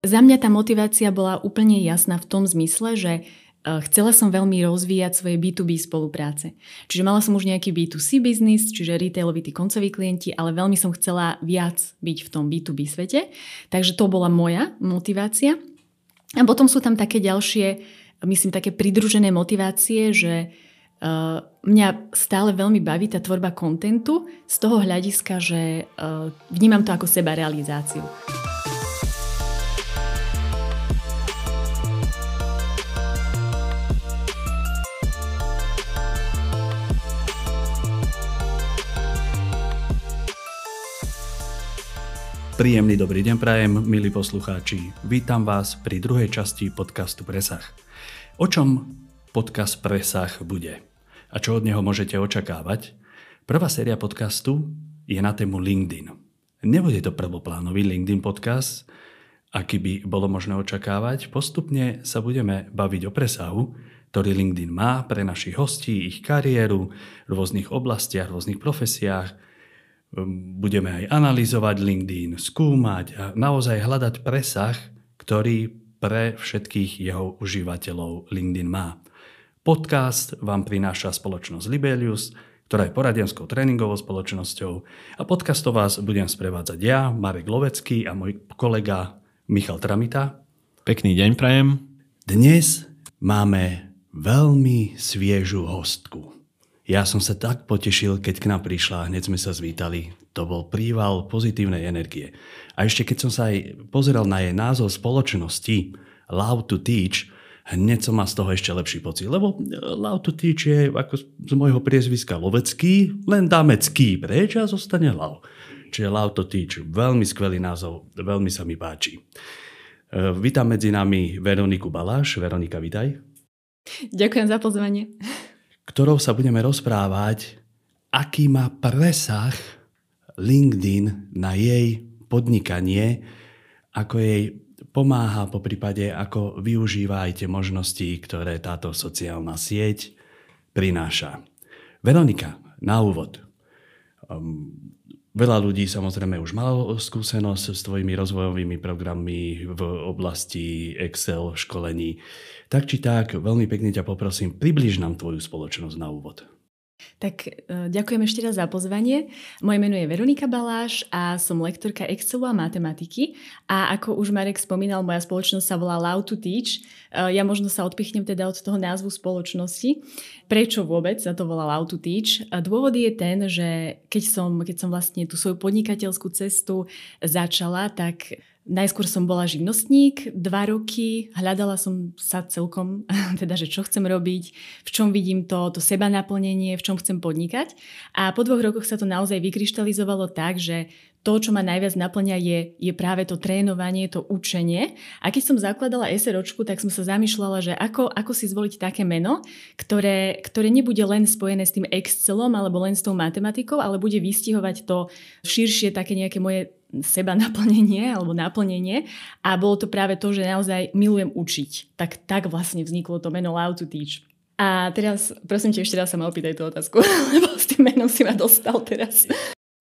Za mňa tá motivácia bola úplne jasná v tom zmysle, že e, chcela som veľmi rozvíjať svoje B2B spolupráce. Čiže mala som už nejaký B2C biznis, čiže retailoví tí koncoví klienti, ale veľmi som chcela viac byť v tom B2B svete. Takže to bola moja motivácia. A potom sú tam také ďalšie, myslím, také pridružené motivácie, že uh, mňa stále veľmi baví tá tvorba kontentu z toho hľadiska, že uh, vnímam to ako seba realizáciu. Príjemný dobrý deň prajem, milí poslucháči. Vítam vás pri druhej časti podcastu Presah. O čom podcast Presah bude? A čo od neho môžete očakávať? Prvá séria podcastu je na tému LinkedIn. Nebude to prvoplánový LinkedIn podcast, aký by bolo možné očakávať. Postupne sa budeme baviť o presahu, ktorý LinkedIn má pre našich hostí, ich kariéru v rôznych oblastiach, v rôznych profesiách, budeme aj analyzovať LinkedIn, skúmať a naozaj hľadať presah, ktorý pre všetkých jeho užívateľov LinkedIn má. Podcast vám prináša spoločnosť Libelius, ktorá je poradenskou tréningovou spoločnosťou a podcastov vás budem sprevádzať ja, Marek Lovecký a môj kolega Michal Tramita. Pekný deň prajem. Dnes máme veľmi sviežu hostku. Ja som sa tak potešil, keď k nám prišla, hneď sme sa zvítali. To bol príval pozitívnej energie. A ešte keď som sa aj pozeral na jej názov spoločnosti, Love to Teach, hneď som mal z toho ešte lepší pocit. Lebo e, Love to Teach je ako z môjho priezviska lovecký, len dáme cký preč a zostane Love. Čiže Love to Teach, veľmi skvelý názov, veľmi sa mi páči. E, vítam medzi nami Veroniku Baláš. Veronika, vítaj. Ďakujem za pozvanie ktorou sa budeme rozprávať, aký má presah LinkedIn na jej podnikanie, ako jej pomáha, po prípade ako využíva aj tie možnosti, ktoré táto sociálna sieť prináša. Veronika, na úvod. Um, Veľa ľudí samozrejme už malo skúsenosť s tvojimi rozvojovými programmi v oblasti Excel, školení. Tak či tak, veľmi pekne ťa poprosím, približ nám tvoju spoločnosť na úvod. Tak e, ďakujem ešte raz za pozvanie. Moje meno je Veronika Baláš a som lektorka Excelu a matematiky. A ako už Marek spomínal, moja spoločnosť sa volá Love to Teach. E, ja možno sa odpichnem teda od toho názvu spoločnosti. Prečo vôbec sa to volá Love to Teach? Dôvod je ten, že keď som, keď som vlastne tú svoju podnikateľskú cestu začala, tak Najskôr som bola živnostník, dva roky, hľadala som sa celkom, teda, že čo chcem robiť, v čom vidím to, to seba naplnenie, v čom chcem podnikať. A po dvoch rokoch sa to naozaj vykryštalizovalo tak, že to, čo ma najviac naplňa, je, je práve to trénovanie, to učenie. A keď som zakladala SROčku, tak som sa zamýšľala, že ako, ako si zvoliť také meno, ktoré, ktoré nebude len spojené s tým Excelom alebo len s tou matematikou, ale bude vystihovať to širšie také nejaké moje seba naplnenie alebo naplnenie a bolo to práve to, že naozaj milujem učiť. Tak, tak vlastne vzniklo to meno Love to Teach. A teraz, prosím ťa, ešte raz sa ma opýtaj tú otázku, lebo s tým menom si ma dostal teraz.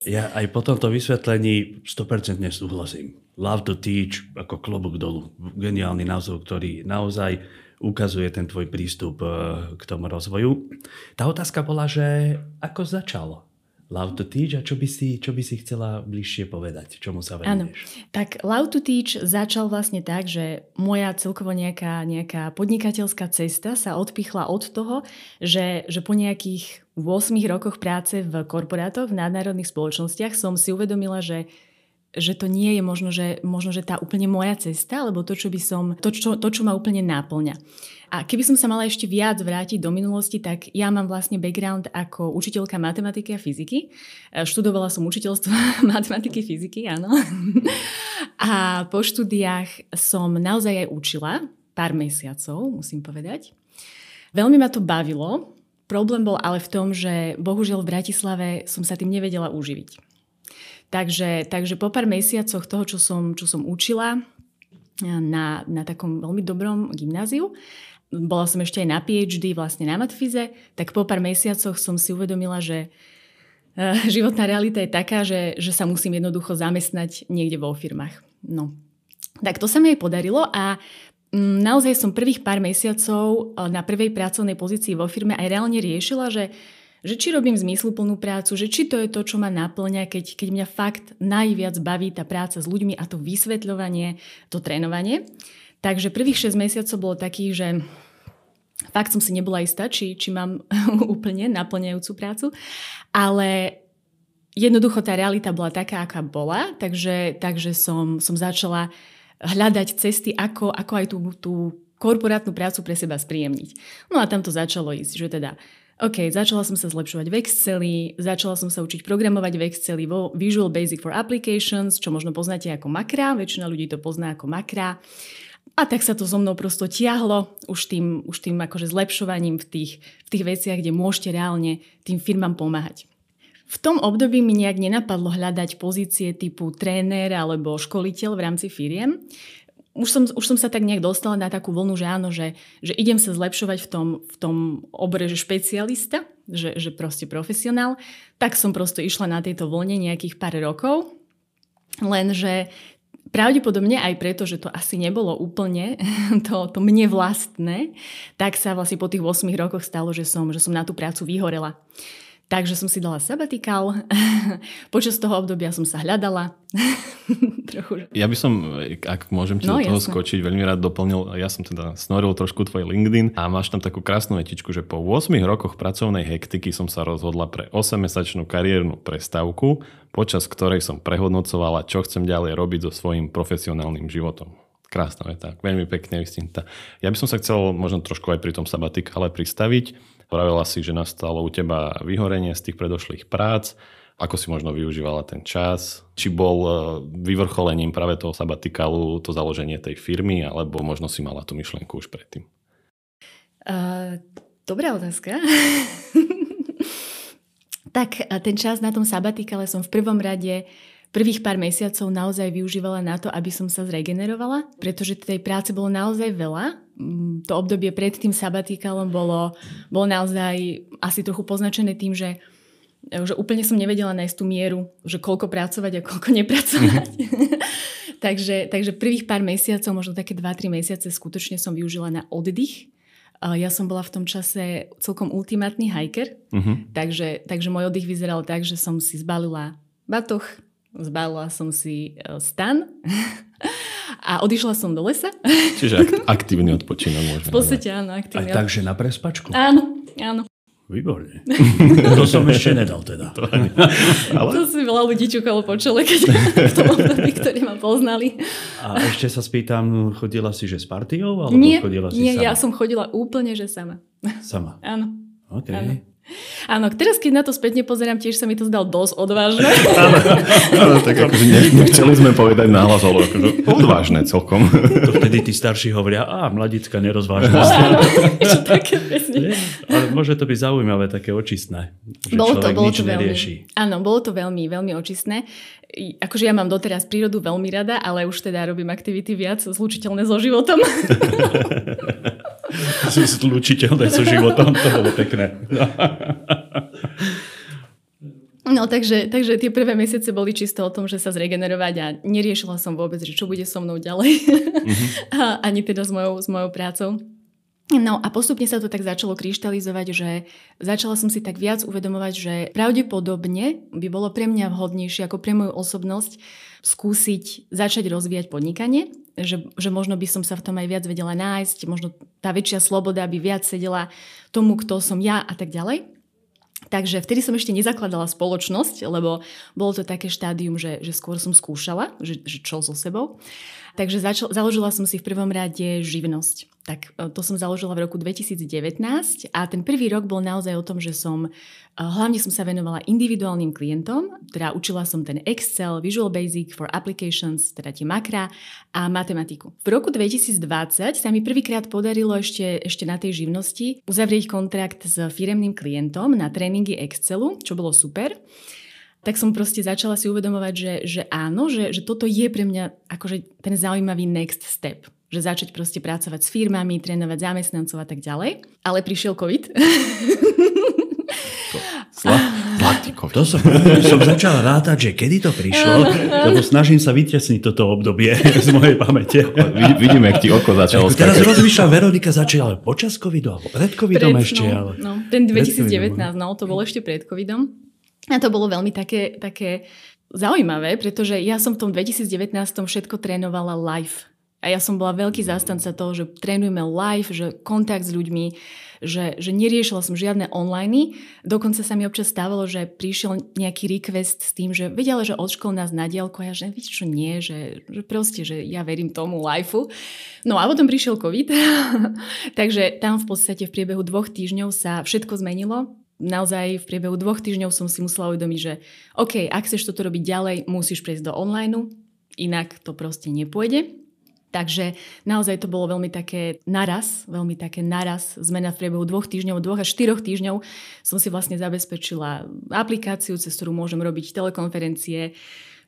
Ja aj po tomto vysvetlení 100% súhlasím. Love to teach, ako klobúk dolu. Geniálny názov, ktorý naozaj ukazuje ten tvoj prístup eh, k tomu rozvoju. Tá otázka bola, že ako začal Love to Teach a čo by si, čo by si chcela bližšie povedať? Čomu sa venuješ? Áno, tak Love to Teach začal vlastne tak, že moja celkovo nejaká, nejaká podnikateľská cesta sa odpichla od toho, že, že po nejakých 8 rokoch práce v korporátoch, v nadnárodných spoločnostiach som si uvedomila, že že to nie je možno, že, možno, že tá úplne moja cesta, alebo to, čo by som, to, čo, to, čo ma úplne náplňa. A keby som sa mala ešte viac vrátiť do minulosti, tak ja mám vlastne background ako učiteľka matematiky a fyziky. E, študovala som učiteľstvo matematiky, fyziky, áno. A po štúdiách som naozaj aj učila, pár mesiacov, musím povedať. Veľmi ma to bavilo, problém bol ale v tom, že bohužiaľ v Bratislave som sa tým nevedela uživiť. Takže, takže po pár mesiacoch toho, čo som, čo som učila na, na takom veľmi dobrom gymnáziu, bola som ešte aj na PhD vlastne na matfize, tak po pár mesiacoch som si uvedomila, že uh, životná realita je taká, že, že sa musím jednoducho zamestnať niekde vo firmách. No. Tak to sa mi aj podarilo a mm, naozaj som prvých pár mesiacov e, na prvej pracovnej pozícii vo firme aj reálne riešila, že že či robím zmysluplnú prácu, že či to je to, čo ma naplňa, keď, keď mňa fakt najviac baví tá práca s ľuďmi a to vysvetľovanie, to trénovanie. Takže prvých 6 mesiacov bolo takých, že fakt som si nebola istá, či, či mám úplne naplňajúcu prácu, ale jednoducho tá realita bola taká, aká bola, takže, takže som, som začala hľadať cesty, ako, ako aj tú, tú korporátnu prácu pre seba spríjemniť. No a tam to začalo ísť, že teda OK, začala som sa zlepšovať v Exceli, začala som sa učiť programovať v Exceli vo Visual Basic for Applications, čo možno poznáte ako makra, väčšina ľudí to pozná ako makra. A tak sa to so mnou prosto tiahlo už tým, už tým akože zlepšovaním v tých, v tých veciach, kde môžete reálne tým firmám pomáhať. V tom období mi nejak nenapadlo hľadať pozície typu tréner alebo školiteľ v rámci firiem už som, už som sa tak nejak dostala na takú vlnu, že áno, že, že idem sa zlepšovať v tom, v tom obre, že špecialista, že, že proste profesionál, tak som prosto išla na tejto vlne nejakých pár rokov, lenže pravdepodobne aj preto, že to asi nebolo úplne to, to mne vlastné, tak sa vlastne po tých 8 rokoch stalo, že som, že som na tú prácu vyhorela. Takže som si dala sabatikál. Počas toho obdobia som sa hľadala. trochu. Ja by som, ak môžem ti no, do toho jasne. skočiť, veľmi rád doplnil, ja som teda snoril trošku tvoj LinkedIn a máš tam takú krásnu etičku, že po 8 rokoch pracovnej hektiky som sa rozhodla pre 8-mesačnú kariérnu prestávku, počas ktorej som prehodnocovala, čo chcem ďalej robiť so svojím profesionálnym životom. Krásna veta, veľmi pekne vystinta. Ja by som sa chcel možno trošku aj pri tom sabatikále pristaviť Pravila si, že nastalo u teba vyhorenie z tých predošlých prác. Ako si možno využívala ten čas? Či bol e, vyvrcholením práve toho sabatikálu to založenie tej firmy, alebo možno si mala tú myšlienku už predtým? Uh, dobrá otázka. tak ten čas na tom sabatikále som v prvom rade prvých pár mesiacov naozaj využívala na to, aby som sa zregenerovala, pretože tej práce bolo naozaj veľa. Mm, to obdobie pred tým sabatikalom bolo, bolo naozaj asi trochu poznačené tým, že že úplne som nevedela nájsť tú mieru, že koľko pracovať a koľko nepracovať. takže, takže prvých pár mesiacov, možno také 2-3 mesiace skutočne som využila na oddych. Ja som bola v tom čase celkom ultimátny hiker, uh-huh. takže, takže môj oddych vyzeral tak, že som si zbalila batoh, zbalila som si e, stan a odišla som do lesa. Čiže ak- aktívny odpočinok môžeme. V podstate áno, aktívny. Aj takže na prespačku? Áno, áno. Výborne. To som ešte nedal teda. To, Ale... to si veľa ľudí čukalo po čele, keď tom období, ktorí ma poznali. A ešte sa spýtam, chodila si že s partiou? Alebo nie, chodila si nie sama? ja som chodila úplne, že sama. Sama? Áno. OK. Áno. Áno, teraz keď na to spätne pozerám, tiež sa mi to zdal dosť odvážne. Áno, áno tak akože ne, nechceli sme povedať náhlas, ale akože odvážne celkom. To vtedy tí starší hovoria, a mladická nerozvážnosť. také ale môže to byť zaujímavé, také očistné. Že bolo to, bolo nič to veľmi, nerieši. Áno, bolo to veľmi, veľmi očistné. Akože ja mám doteraz prírodu veľmi rada, ale už teda robím aktivity viac zlučiteľné so životom. Zlučiteľné so životom, to bolo pekné. No takže, takže tie prvé mesiace boli čisto o tom, že sa zregenerovať a neriešila som vôbec, že čo bude so mnou ďalej. Mm-hmm. a, ani teda s mojou, s mojou prácou. No a postupne sa to tak začalo kryštalizovať, že začala som si tak viac uvedomovať, že pravdepodobne by bolo pre mňa vhodnejšie ako pre moju osobnosť skúsiť začať rozvíjať podnikanie, že, že možno by som sa v tom aj viac vedela nájsť, možno tá väčšia sloboda by viac sedela tomu, kto som ja a tak ďalej. Takže vtedy som ešte nezakladala spoločnosť, lebo bolo to také štádium, že, že skôr som skúšala, že, že čo so sebou. Takže začal, založila som si v prvom rade živnosť. Tak e, to som založila v roku 2019 a ten prvý rok bol naozaj o tom, že som, e, hlavne som sa venovala individuálnym klientom, teda učila som ten Excel, Visual Basic for Applications, teda tie makra a matematiku. V roku 2020 sa mi prvýkrát podarilo ešte, ešte na tej živnosti uzavrieť kontrakt s firemným klientom na tréningy Excelu, čo bolo super tak som proste začala si uvedomovať, že, že áno, že, že toto je pre mňa akože ten zaujímavý next step. Že začať proste pracovať s firmami, trénovať zamestnancov a tak ďalej. Ale prišiel COVID. Zlatý COVID. To som, som začal rátať, že kedy to prišlo, lebo snažím sa vytiesniť toto obdobie z mojej pamäte. Vidíme, ak ti oko začalo skakať. Teraz rozmýšľam, Veronika začala počas covidu, alebo pred covidom pred, ešte. No, ale... no, ten 2019, no, to bolo ešte pred covidom. A to bolo veľmi také, také zaujímavé, pretože ja som v tom 2019 všetko trénovala live. A ja som bola veľký zástanca toho, že trénujeme live, že kontakt s ľuďmi, že, že neriešila som žiadne online. Dokonca sa mi občas stávalo, že prišiel nejaký request s tým, že vedela, že od škol nás na diálku a ja, že viete čo, nie, že, že proste, že ja verím tomu liveu. No a potom prišiel COVID, takže tam v podstate v priebehu dvoch týždňov sa všetko zmenilo naozaj v priebehu dvoch týždňov som si musela uvedomiť, že OK, ak chceš toto robiť ďalej, musíš prejsť do online, inak to proste nepôjde. Takže naozaj to bolo veľmi také naraz, veľmi také naraz, zmena v priebehu dvoch týždňov, dvoch až štyroch týždňov som si vlastne zabezpečila aplikáciu, cez ktorú môžem robiť telekonferencie.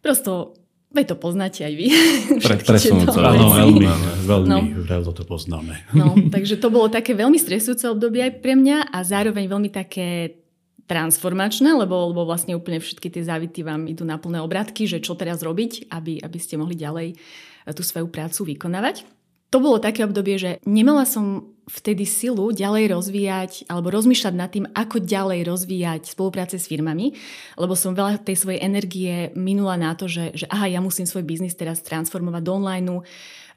Prosto Veď to poznáte aj vy. Pre, presunúco. Áno, veľmi, veľmi no. veľmi to poznáme. No, takže to bolo také veľmi stresujúce obdobie aj pre mňa a zároveň veľmi také transformačné, lebo, lebo vlastne úplne všetky tie závity vám idú na plné obratky, že čo teraz robiť, aby, aby ste mohli ďalej tú svoju prácu vykonávať. To bolo také obdobie, že nemala som vtedy silu ďalej rozvíjať alebo rozmýšľať nad tým, ako ďalej rozvíjať spolupráce s firmami, lebo som veľa tej svojej energie minula na to, že, že aha, ja musím svoj biznis teraz transformovať do online.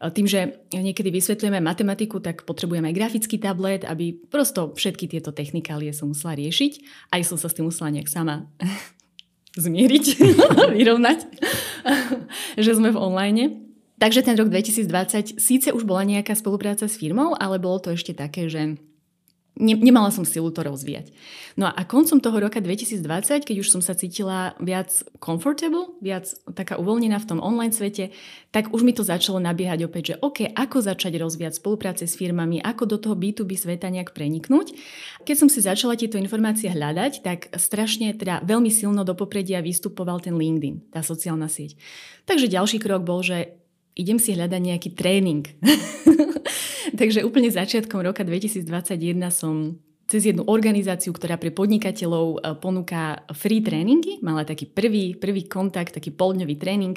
Tým, že niekedy vysvetľujeme matematiku, tak potrebujeme aj grafický tablet, aby prosto všetky tieto technikálie som musela riešiť. Aj som sa s tým musela nejak sama zmieriť, vyrovnať, že sme v online. Takže ten rok 2020 síce už bola nejaká spolupráca s firmou, ale bolo to ešte také, že ne, nemala som silu to rozvíjať. No a koncom toho roka 2020, keď už som sa cítila viac comfortable, viac taká uvoľnená v tom online svete, tak už mi to začalo nabiehať opäť, že OK, ako začať rozvíjať spolupráce s firmami, ako do toho B2B sveta nejak preniknúť. Keď som si začala tieto informácie hľadať, tak strašne teda veľmi silno do popredia vystupoval ten LinkedIn, tá sociálna sieť. Takže ďalší krok bol, že idem si hľadať nejaký tréning. Takže úplne začiatkom roka 2021 som cez jednu organizáciu, ktorá pre podnikateľov e, ponúka free tréningy, mala taký prvý, prvý kontakt, taký poldňový tréning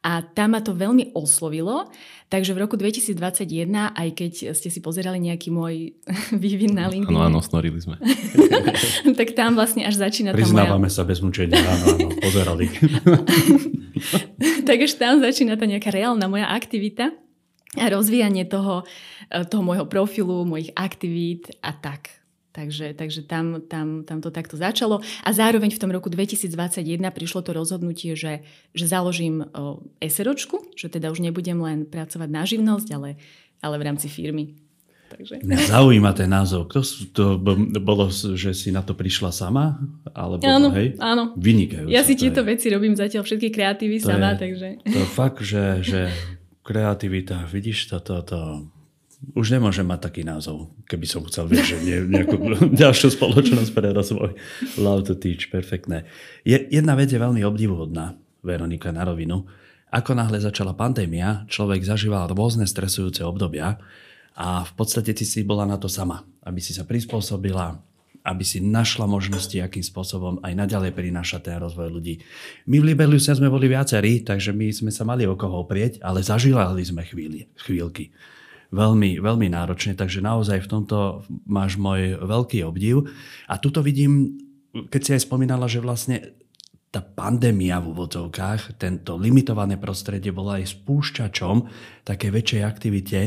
a tam ma to veľmi oslovilo. Takže v roku 2021, aj keď ste si pozerali nejaký môj vývin na LinkedIn. Áno, áno, snorili sme. tak tam vlastne až začína tá Priznávame moja... sa bez mučenia, áno, áno, pozerali. tak až tam začína tá nejaká reálna moja aktivita a rozvíjanie toho, e, toho môjho profilu, mojich aktivít a tak. Takže, takže tam, tam, tam to takto začalo. A zároveň v tom roku 2021 prišlo to rozhodnutie, že, že založím o, SROčku, že teda už nebudem len pracovať na živnosť, ale, ale v rámci firmy. Takže... Mňa zaujíma ten názov. Kto to bolo, že si na to prišla sama? Alebo, áno, hej? áno. Vynikajúce. Ja si tieto veci robím zatiaľ všetky kreatívy to sama, je, takže... To fakt, že, že kreativita, vidíš toto, to, to, už nemôžem mať taký názov, keby som chcel vieš, že nie, nejakú ďalšiu spoločnosť pre rozvoj. Love to teach, perfektné. Je, jedna vec je veľmi obdivuhodná, Veronika, na rovinu. Ako náhle začala pandémia, človek zažíval rôzne stresujúce obdobia a v podstate ty si bola na to sama, aby si sa prispôsobila, aby si našla možnosti, akým spôsobom aj naďalej prinášať ten rozvoj ľudí. My v Libeliuse sme boli viacerí, takže my sme sa mali o koho oprieť, ale zažívali sme chvíli, chvíľky veľmi, veľmi náročne, takže naozaj v tomto máš môj veľký obdiv. A tuto vidím, keď si aj spomínala, že vlastne tá pandémia v úvodzovkách, tento limitované prostredie bola aj spúšťačom také väčšej aktivite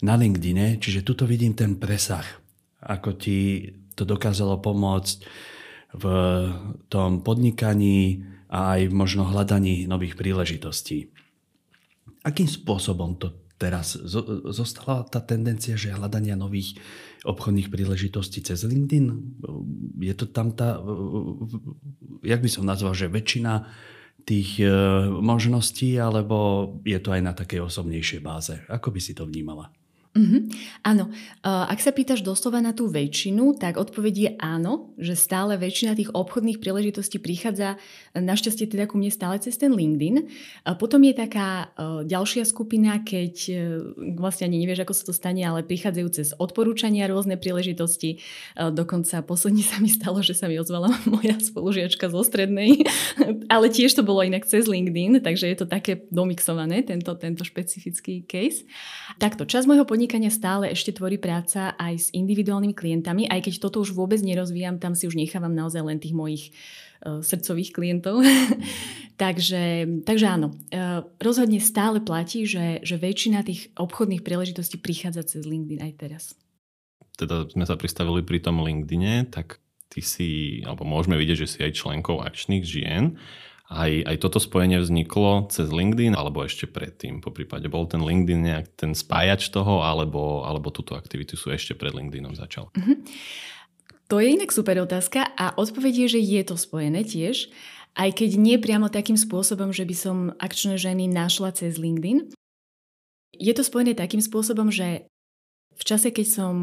na LinkedIne, čiže tuto vidím ten presah, ako ti to dokázalo pomôcť v tom podnikaní a aj možno hľadaní nových príležitostí. Akým spôsobom to teraz zostala tá tendencia, že hľadania nových obchodných príležitostí cez LinkedIn? Je to tam tá, jak by som nazval, že väčšina tých e, možností, alebo je to aj na takej osobnejšej báze? Ako by si to vnímala? Mm-hmm. Áno, ak sa pýtaš doslova na tú väčšinu, tak odpoveď je áno, že stále väčšina tých obchodných príležitostí prichádza našťastie teda ku mne stále cez ten LinkedIn. Potom je taká ďalšia skupina, keď e, vlastne ani nevieš, ako sa to stane, ale prichádzajú cez odporúčania rôzne príležitosti. Dokonca posledne sa mi stalo, že sa mi ozvala moja spolužiačka zo strednej, ale tiež to bolo inak cez LinkedIn, takže je to také domixované, tento, tento špecifický case. Takto, čas môjho podnikania podnikania stále ešte tvorí práca aj s individuálnymi klientami, aj keď toto už vôbec nerozvíjam, tam si už nechávam naozaj len tých mojich uh, srdcových klientov. takže, takže áno, uh, rozhodne stále platí, že, že väčšina tých obchodných príležitostí prichádza cez LinkedIn aj teraz. Teda sme sa pristavili pri tom LinkedIne, tak ty si, alebo môžeme vidieť, že si aj členkou akčných žien. Aj, aj toto spojenie vzniklo cez LinkedIn, alebo ešte predtým? Po prípade bol ten LinkedIn nejak ten spájač toho, alebo, alebo túto aktivitu sú ešte pred LinkedInom začal? Mm-hmm. To je inak super otázka a odpoveď je, že je to spojené tiež, aj keď nie priamo takým spôsobom, že by som akčné ženy našla cez LinkedIn. Je to spojené takým spôsobom, že v čase, keď som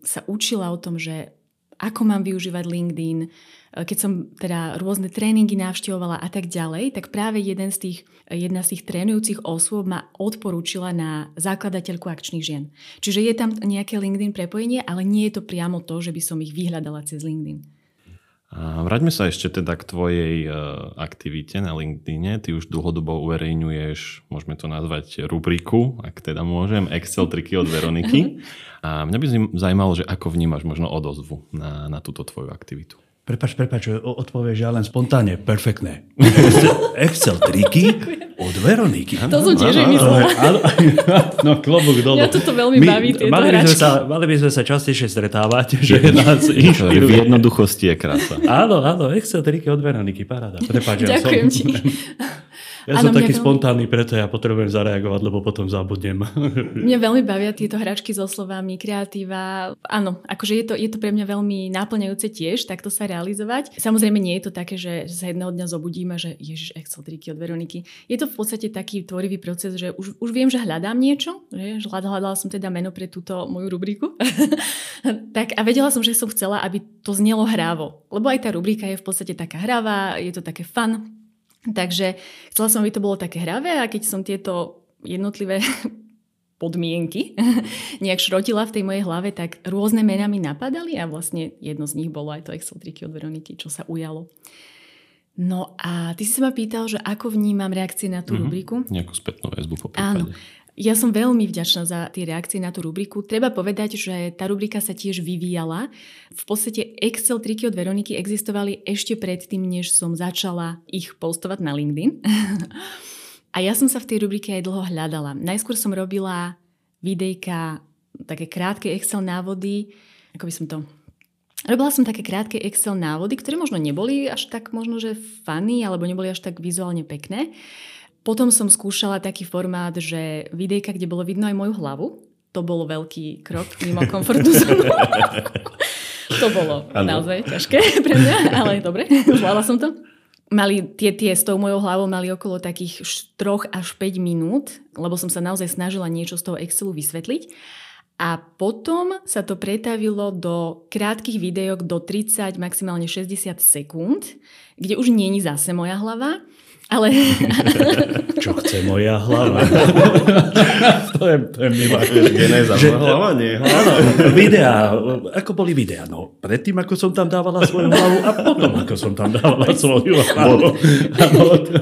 sa učila o tom, že ako mám využívať LinkedIn, e, keď som teda rôzne tréningy navštevovala a tak ďalej, tak práve jeden z tých, jedna z tých trénujúcich osôb ma odporúčila na zakladateľku akčných žien. Čiže je tam nejaké LinkedIn prepojenie, ale nie je to priamo to, že by som ich vyhľadala cez LinkedIn. A vráťme sa ešte teda k tvojej uh, aktivite na LinkedIne. Ty už dlhodobo uverejňuješ, môžeme to nazvať rubriku, ak teda môžem, Excel triky od Veroniky. A mňa by zaujímalo, že ako vnímaš možno odozvu na, na túto tvoju aktivitu. Prepač, prepač, odpovieš ja len spontánne. Perfektné. Excel triky od Veroniky. To som tiež myslela. No, klobúk dolu. Ja toto veľmi My, baví, tieto mali by, sme sa, mali by sme sa častejšie stretávať, že nás inšpiruje. V jednoduchosti je krása. Áno, áno, Excel triky od Veroniky, paráda. Prepač, Ďakujem ja som, ti. Ja som taký veľmi... spontánny, preto ja potrebujem zareagovať, lebo potom zabudnem. Mňa veľmi bavia tieto hračky so slovami, kreatíva. Áno, akože je to, je to pre mňa veľmi náplňajúce tiež, takto sa realizovať. Samozrejme nie je to také, že sa jedného dňa zobudíme, že ježiš, Excel triky od Veroniky. Je to v podstate taký tvorivý proces, že už, už viem, že hľadám niečo, že hľadala som teda meno pre túto moju rubriku. tak a vedela som, že som chcela, aby to znelo hrávo. Lebo aj tá rubrika je v podstate taká hravá, je to také fun, Takže chcela som, aby to bolo také hravé a keď som tieto jednotlivé podmienky nejak šrotila v tej mojej hlave, tak rôzne mená mi napadali a vlastne jedno z nich bolo aj to Excel triky od Veroniky, čo sa ujalo. No a ty si sa ma pýtal, že ako vnímam reakcie na tú mm-hmm. rubriku. Nejakú spätnú väzbu po prípade. Áno. Ja som veľmi vďačná za tie reakcie na tú rubriku. Treba povedať, že tá rubrika sa tiež vyvíjala. V podstate Excel triky od Veroniky existovali ešte predtým, než som začala ich postovať na LinkedIn. A ja som sa v tej rubrike aj dlho hľadala. Najskôr som robila videjka, také krátke Excel návody, ako by som to... Robila som také krátke Excel návody, ktoré možno neboli až tak možno, že funny, alebo neboli až tak vizuálne pekné. Potom som skúšala taký formát, že videjka, kde bolo vidno aj moju hlavu. To bolo veľký krok mimo komfortnú zónu. to bolo ano. naozaj ťažké pre mňa, ale dobre, zvládla som to. Mali tie, tie s tou mojou hlavou mali okolo takých 3 až 5 minút, lebo som sa naozaj snažila niečo z toho Excelu vysvetliť. A potom sa to pretavilo do krátkých videok do 30, maximálne 60 sekúnd, kde už není zase moja hlava, ale... Čo chce moja hlava? to je, to je milá. Genéza že, hlava, nie hlava. Áno, videá. Ako boli videá? No, predtým, ako som tam dávala svoju hlavu a potom, ako som tam dávala svoju hlavu.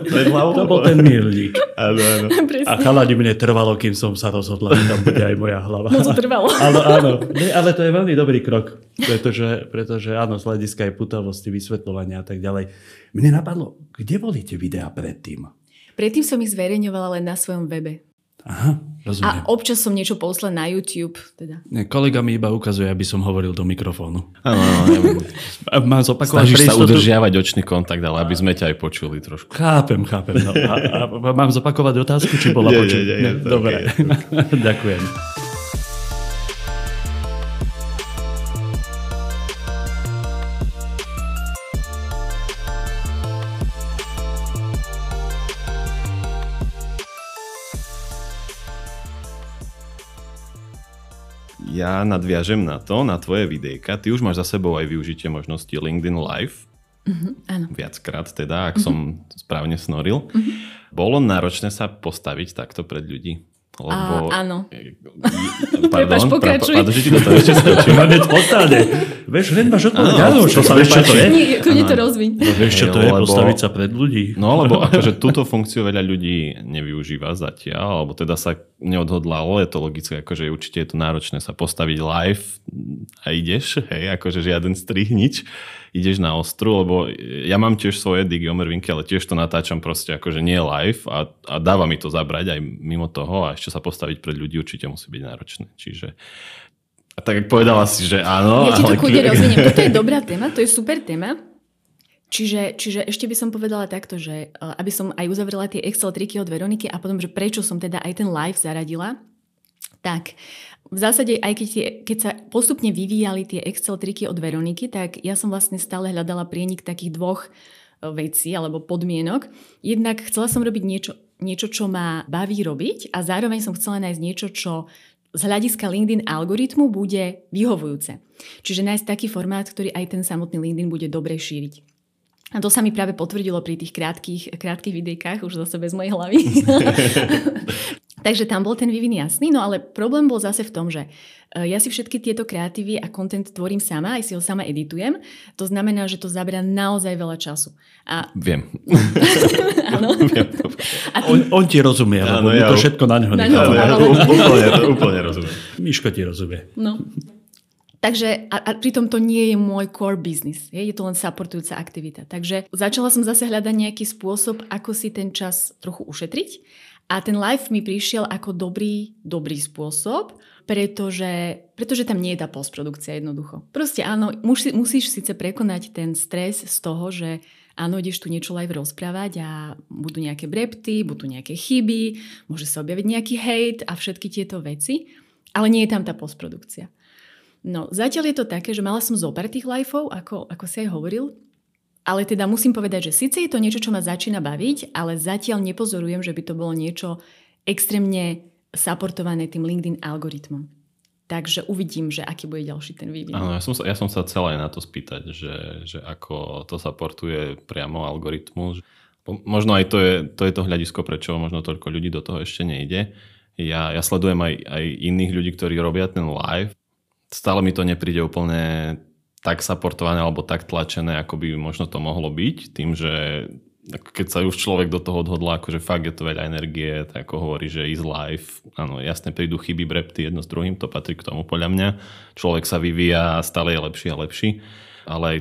Pred hlavou? To bol ten milník. Áno, áno. A chalani mne trvalo, kým som sa rozhodla, že tam bude aj moja hlava. No to trvalo. Áno, áno. Nie, ale to je veľmi dobrý krok, pretože, pretože áno, z hľadiska aj putavosti, vysvetľovania a tak ďalej mne napadlo, kde boli tie videá predtým? Predtým som ich zverejňovala len na svojom webe. Aha, rozumiem. A občas som niečo poslal na YouTube. Teda. Nie, kolega mi iba ukazuje, aby som hovoril do mikrofónu. Áno, áno. Mám zopakovať Snažíš sa udržiavať očný kontakt, ale aby sme ťa aj počuli trošku. Chápem, chápem. No. A, a, mám zopakovať otázku, či bola počuť? Dobre, okay. ďakujem. Ja nadviažem na to, na tvoje videjka. Ty už máš za sebou aj využitie možnosti LinkedIn Live. Uh-huh, áno. Viackrát teda, ak uh-huh. som správne snoril. Uh-huh. Bolo náročné sa postaviť takto pred ľudí? Lebo... A, áno. Pardon, pokračuj. Pardon, že ti toho ešte skočím. Máme spontánne. Vieš, hneď máš odpoveď. Áno, čo sa vieš, čo to je? Nie, kľudne to rozviň. No, vieš, čo to je, postaviť sa pred ľudí. No, lebo akože túto funkciu veľa ľudí nevyužíva zatiaľ, alebo teda sa neodhodlalo, je to logické, akože určite je to náročné sa postaviť live a ideš, hej, akože žiaden strih, nič ideš na ostru, lebo ja mám tiež svoje digiomervinky, ale tiež to natáčam proste akože nie live a, a dáva mi to zabrať aj mimo toho a ešte sa postaviť pred ľudí určite musí byť náročné. Čiže a tak povedala si, že áno. Ja ti to ale... rozviniem. Toto je dobrá téma, to je super téma. Čiže, čiže ešte by som povedala takto, že e, aby som aj uzavrela tie Excel triky od Veroniky a potom, že prečo som teda aj ten live zaradila, tak v zásade, aj keď, tie, keď sa postupne vyvíjali tie Excel triky od Veroniky, tak ja som vlastne stále hľadala prienik takých dvoch e, vecí alebo podmienok. Jednak chcela som robiť niečo, niečo, čo ma baví robiť a zároveň som chcela nájsť niečo, čo z hľadiska LinkedIn algoritmu bude vyhovujúce. Čiže nájsť taký formát, ktorý aj ten samotný LinkedIn bude dobre šíriť. A to sa mi práve potvrdilo pri tých krátkých, krátkých videjkách, už zase bez mojej hlavy. Takže tam bol ten vývin jasný, no ale problém bol zase v tom, že e, ja si všetky tieto kreatívy a content tvorím sama, aj si ho sama editujem. To znamená, že to zabera naozaj veľa času. A... Viem. Áno. On, on ti rozumie, lebo ja, to všetko na ňo nechá. Ja, úplne, úplne rozumie. Miško ti rozumie. No. Takže a, a pritom to nie je môj core business. Je, je to len supportujúca aktivita. Takže začala som zase hľadať nejaký spôsob, ako si ten čas trochu ušetriť a ten live mi prišiel ako dobrý, dobrý spôsob, pretože, pretože tam nie je tá postprodukcia jednoducho. Proste áno, musí, musíš síce prekonať ten stres z toho, že áno, ideš tu niečo live rozprávať a budú nejaké brepty, budú nejaké chyby, môže sa objaviť nejaký hate a všetky tieto veci, ale nie je tam tá postprodukcia. No, zatiaľ je to také, že mala som zo pár tých liveov, ako, ako si aj hovoril, ale teda musím povedať, že síce je to niečo, čo ma začína baviť, ale zatiaľ nepozorujem, že by to bolo niečo extrémne supportované tým LinkedIn algoritmom. Takže uvidím, že aký bude ďalší ten vývin. Áno, ja som sa, ja som sa celé na to spýtať, že, že ako to supportuje priamo algoritmus. Možno aj to je, to je to hľadisko, prečo možno toľko ľudí do toho ešte nejde. Ja, ja sledujem aj, aj iných ľudí, ktorí robia ten live. Stále mi to nepríde úplne tak supportované alebo tak tlačené, ako by možno to mohlo byť, tým, že keď sa už človek do toho odhodlá, akože fakt je to veľa energie, tak ako hovorí, že is life, áno, jasne prídu chyby, brepty jedno s druhým, to patrí k tomu podľa mňa. Človek sa vyvíja a stále je lepší a lepší, ale aj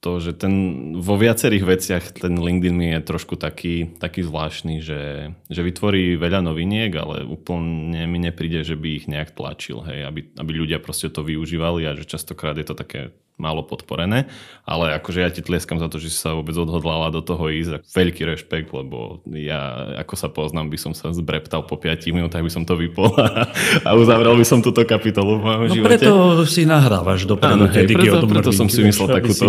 to, že ten, vo viacerých veciach ten LinkedIn mi je trošku taký, taký zvláštny, že, že vytvorí veľa noviniek, ale úplne mi nepríde, že by ich nejak tlačil, hej, aby, aby ľudia proste to využívali a že častokrát je to také málo podporené, ale akože ja ti tlieskam za to, že si sa vôbec odhodlala do toho ísť. Veľký rešpekt, lebo ja, ako sa poznám, by som sa zbreptal po 5 minútach, by som to vypol a, a uzavrel by som túto kapitolu v mojom no živote. preto si nahrávaš dopredu. Áno, hej, preto, preto som si myslel takúto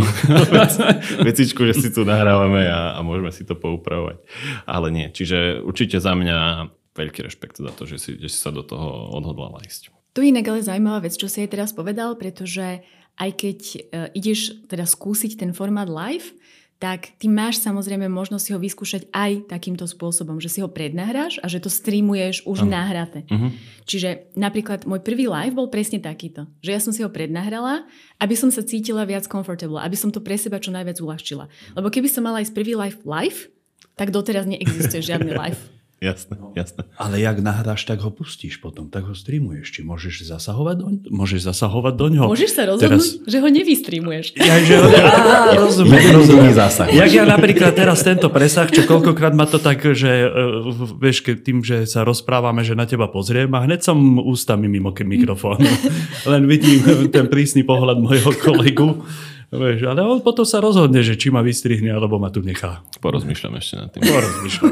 vecičku, že si tu nahrávame a, a môžeme si to poupravovať. Ale nie, čiže určite za mňa veľký rešpekt za to, že si, že si sa do toho odhodlala ísť. Tu je inak ale zaujímavá vec, čo si aj teraz povedal, pretože aj keď uh, ideš teda skúsiť ten formát live, tak ty máš samozrejme možnosť si ho vyskúšať aj takýmto spôsobom, že si ho prednahráš a že to streamuješ už ano. nahraté. Uh-huh. Čiže napríklad môj prvý live bol presne takýto, že ja som si ho prednahrala, aby som sa cítila viac comfortable, aby som to pre seba čo najviac uľahčila. Lebo keby som mala aj prvý live live, tak doteraz neexistuje žiadny live. Jasné, jasné. Ale jak nahráš, tak ho pustíš potom, tak ho streamuješ. Či môžeš zasahovať do, môžeš zasahovať do ňoho. Môžeš sa rozhodnúť, teraz... že ho nevystreamuješ. Ja, že ho... Á, rozumiem, rozumiem. zásah. Jak ja napríklad teraz tento presah, čo koľkokrát ma to tak, že uh, vieš, keď tým, že sa rozprávame, že na teba pozriem a hneď som ústami mimo mikrofónu. Len vidím ten prísny pohľad mojho kolegu Vieš, ale on potom sa rozhodne, že či ma vystrihne, alebo ma tu nechá. Porozmýšľam ešte nad tým. Porozmýšľam.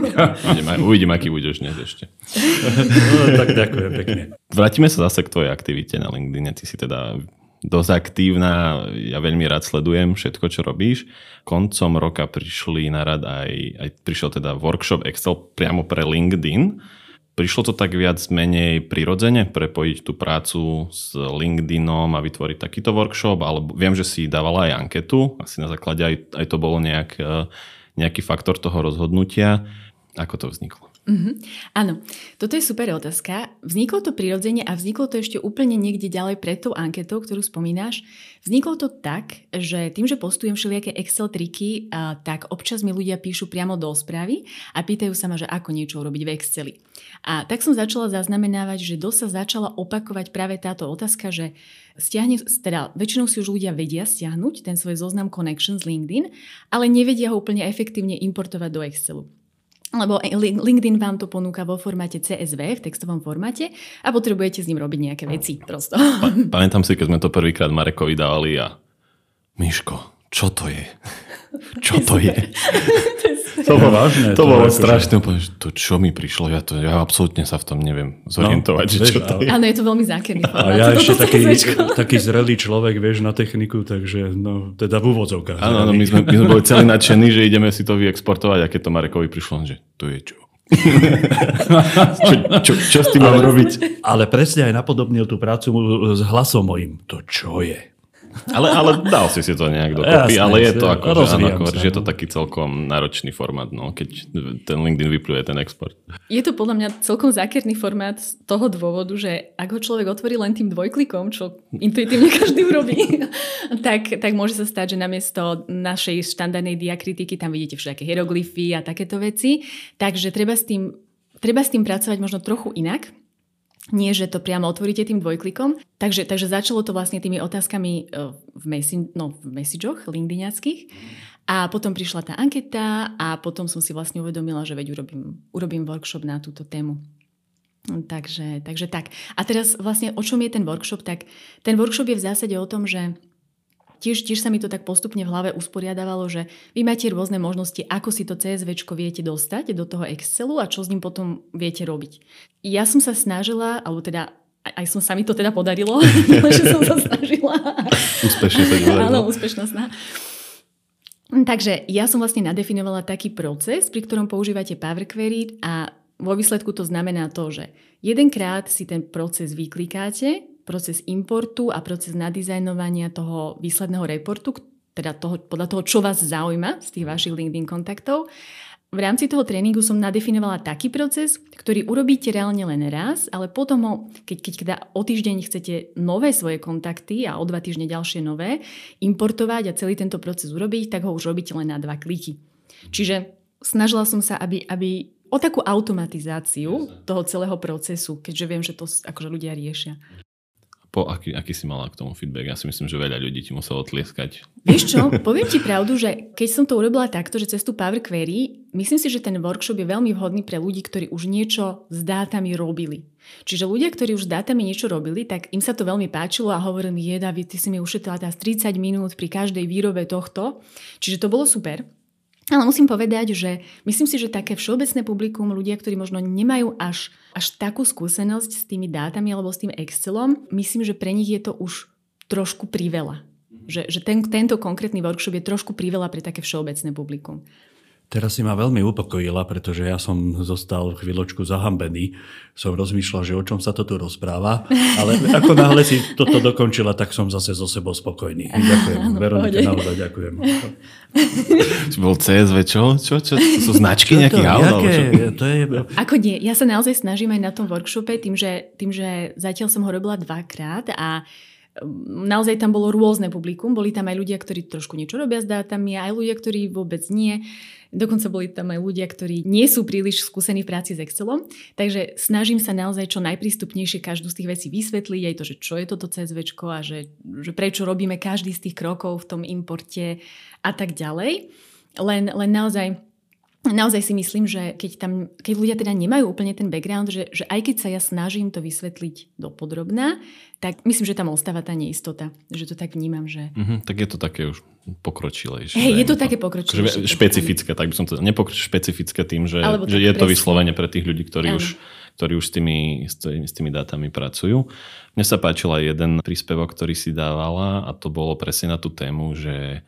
uvidím, aký budeš dnes ešte. no, tak ďakujem pekne. Vrátime sa zase k tvojej aktivite na LinkedIn. Ty si teda dosť aktívna, ja veľmi rád sledujem všetko, čo robíš. Koncom roka prišli na rad aj, aj prišiel teda workshop Excel priamo pre LinkedIn prišlo to tak viac menej prirodzene prepojiť tú prácu s LinkedInom a vytvoriť takýto workshop, alebo viem, že si dávala aj anketu, asi na základe aj, aj to bolo nejak, e, nejaký faktor toho rozhodnutia. Ako to vzniklo? Mm-hmm. Áno, toto je super otázka. Vzniklo to prirodzene a vzniklo to ešte úplne niekde ďalej pred tou anketou, ktorú spomínaš. Vzniklo to tak, že tým, že postujem všelijaké Excel triky, tak občas mi ľudia píšu priamo do správy a pýtajú sa ma, že ako niečo urobiť v Exceli. A tak som začala zaznamenávať, že dosť sa začala opakovať práve táto otázka, že stiahne, teda väčšinou si už ľudia vedia stiahnuť ten svoj zoznam Connection z LinkedIn, ale nevedia ho úplne efektívne importovať do Excelu lebo LinkedIn vám to ponúka vo formáte CSV, v textovom formáte a potrebujete s ním robiť nejaké veci prosto. pamätám si, keď sme to prvýkrát Marekovi dávali a Miško, čo to je? Čo to je? To bolo vážne. To, to bolo strašné. Že... To čo mi prišlo, ja, to, ja absolútne sa v tom neviem zorientovať. No, že čo to je. Áno, je to veľmi zákerný A ja ešte taký, taký zrelý človek, vieš, na techniku, takže no, teda v úvodzovkách. Áno, áno, my sme, my sme boli celí nadšení, že ideme si to vyexportovať a keď to Marekovi prišlo, že to je čo. čo, čo, čo s tým mám robiť? Ale presne aj napodobnil tú prácu s hlasom mojim. To čo je? Ale, ale dal si si to nejak dokopy, Jasne, ale je to ako, že, ako, že je to taký celkom náročný formát, no, keď ten LinkedIn vypluje ten export. Je to podľa mňa celkom zákerný formát z toho dôvodu, že ak ho človek otvorí len tým dvojklikom, čo intuitívne každý urobí, tak, tak môže sa stať, že namiesto našej štandardnej diakritiky tam vidíte všetké hieroglyfy a takéto veci. Takže treba s tým, treba s tým pracovať možno trochu inak nie, že to priamo otvoríte tým dvojklikom. Takže, takže začalo to vlastne tými otázkami e, v, mesi- no, v messageoch LinkedIniackých. A potom prišla tá anketa a potom som si vlastne uvedomila, že veď urobím, urobím workshop na túto tému. Takže, takže tak. A teraz vlastne o čom je ten workshop? Tak ten workshop je v zásade o tom, že tiež, tiež sa mi to tak postupne v hlave usporiadavalo, že vy máte rôzne možnosti, ako si to CSV viete dostať do toho Excelu a čo s ním potom viete robiť. Ja som sa snažila, alebo teda aj som sa mi to teda podarilo, že som sa snažila. Úspešne sa. Áno, úspešná snaha. Takže ja som vlastne nadefinovala taký proces, pri ktorom používate Power Query a vo výsledku to znamená to, že jedenkrát si ten proces vyklikáte, proces importu a proces nadizajnovania toho výsledného reportu, teda toho, podľa toho, čo vás zaujíma z tých vašich LinkedIn kontaktov. V rámci toho tréningu som nadefinovala taký proces, ktorý urobíte reálne len raz, ale potom ho, keď, keď teda o týždeň chcete nové svoje kontakty a o dva týždne ďalšie nové importovať a celý tento proces urobiť, tak ho už robíte len na dva kliky. Čiže snažila som sa, aby, aby o takú automatizáciu toho celého procesu, keďže viem, že to akože ľudia riešia. Po, aký, aký si mala k tomu feedback? Ja si myslím, že veľa ľudí ti muselo tlieskať. Vieš čo, poviem ti pravdu, že keď som to urobila takto, že cez tú Power Query, myslím si, že ten workshop je veľmi vhodný pre ľudí, ktorí už niečo s dátami robili. Čiže ľudia, ktorí už s dátami niečo robili, tak im sa to veľmi páčilo a hovorili mi, jeda, ty si mi ušetrila teraz 30 minút pri každej výrobe tohto. Čiže to bolo super. Ale musím povedať, že myslím si, že také všeobecné publikum, ľudia, ktorí možno nemajú až, až takú skúsenosť s tými dátami alebo s tým Excelom, myslím, že pre nich je to už trošku priveľa. Že, že ten, tento konkrétny workshop je trošku priveľa pre také všeobecné publikum. Teraz si ma veľmi upokojila, pretože ja som zostal chvíľočku zahambený. Som rozmýšľal, že o čom sa to tu rozpráva, ale ako náhle si toto dokončila, tak som zase so sebou spokojný. Ďakujem. Veronika, naozaj ďakujem. Bol CSV, čo? Čo? čo? To sú značky nejakých aut? To je... Ako nie, ja sa naozaj snažím aj na tom workshope, tým že, tým, že zatiaľ som ho robila dvakrát a naozaj tam bolo rôzne publikum. Boli tam aj ľudia, ktorí trošku niečo robia s dátami, aj ľudia, ktorí vôbec nie. Dokonca boli tam aj ľudia, ktorí nie sú príliš skúsení v práci s Excelom. Takže snažím sa naozaj čo najprístupnejšie každú z tých vecí vysvetliť, aj to, že čo je toto CSV a že, že prečo robíme každý z tých krokov v tom importe a tak ďalej. Len, len naozaj naozaj si myslím, že keď, tam, keď ľudia teda nemajú úplne ten background, že, že aj keď sa ja snažím to vysvetliť do podrobná, tak myslím, že tam ostáva tá neistota. Že to tak vnímam, že... Mm-hmm, tak je to také už pokročilejšie. Hej, je to také pokročilejšie. Špecifické, tak by som to... Nepokroč, špecifické tým, že, že je to vyslovene pre tých ľudí, ktorí už, ktorí už s tými, s, tými, s tými dátami pracujú. Mne sa páčila jeden príspevok, ktorý si dávala a to bolo presne na tú tému, že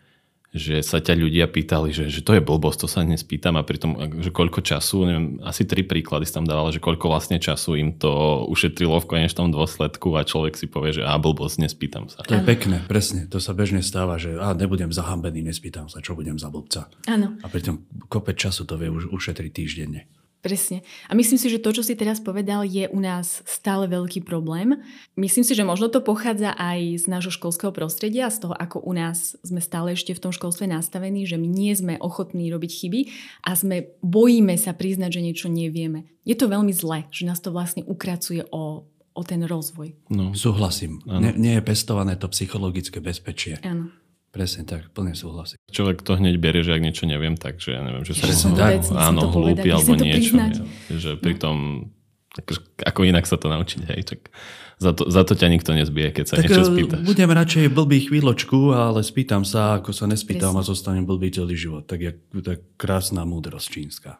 že sa ťa ľudia pýtali, že, že to je blbosť, to sa nespýtam a pritom, že koľko času, neviem, asi tri príklady tam dával, že koľko vlastne času im to ušetrilo v konečnom dôsledku a človek si povie, že a blbosť, nespýtam sa. To je pekné, presne, to sa bežne stáva, že a nebudem zahambený, nespýtam sa, čo budem za blbca. Áno. A pritom kopec času to vie už ušetriť týždenne. Presne. A myslím si, že to, čo si teraz povedal, je u nás stále veľký problém. Myslím si, že možno to pochádza aj z nášho školského prostredia, z toho, ako u nás sme stále ešte v tom školstve nastavení, že my nie sme ochotní robiť chyby a sme bojíme sa priznať, že niečo nevieme. Je to veľmi zle, že nás to vlastne ukracuje o, o ten rozvoj. No, súhlasím. Nie, nie je pestované to psychologické bezpečie. Áno. Presne tak, plne súhlasím. Človek to hneď berie, že ak niečo neviem, takže ja neviem, že som, som tak, áno, hlúpy alebo niečo. Ja, že pritom, no. ako inak sa to naučiť, hej, tak za to, za to ťa nikto nezbije, keď sa tak niečo e, spýtaš. Budem radšej blbý chvíľočku, ale spýtam sa, ako sa nespýtam Presne. a zostanem blbý celý život. Tak je tak krásna múdrosť čínska.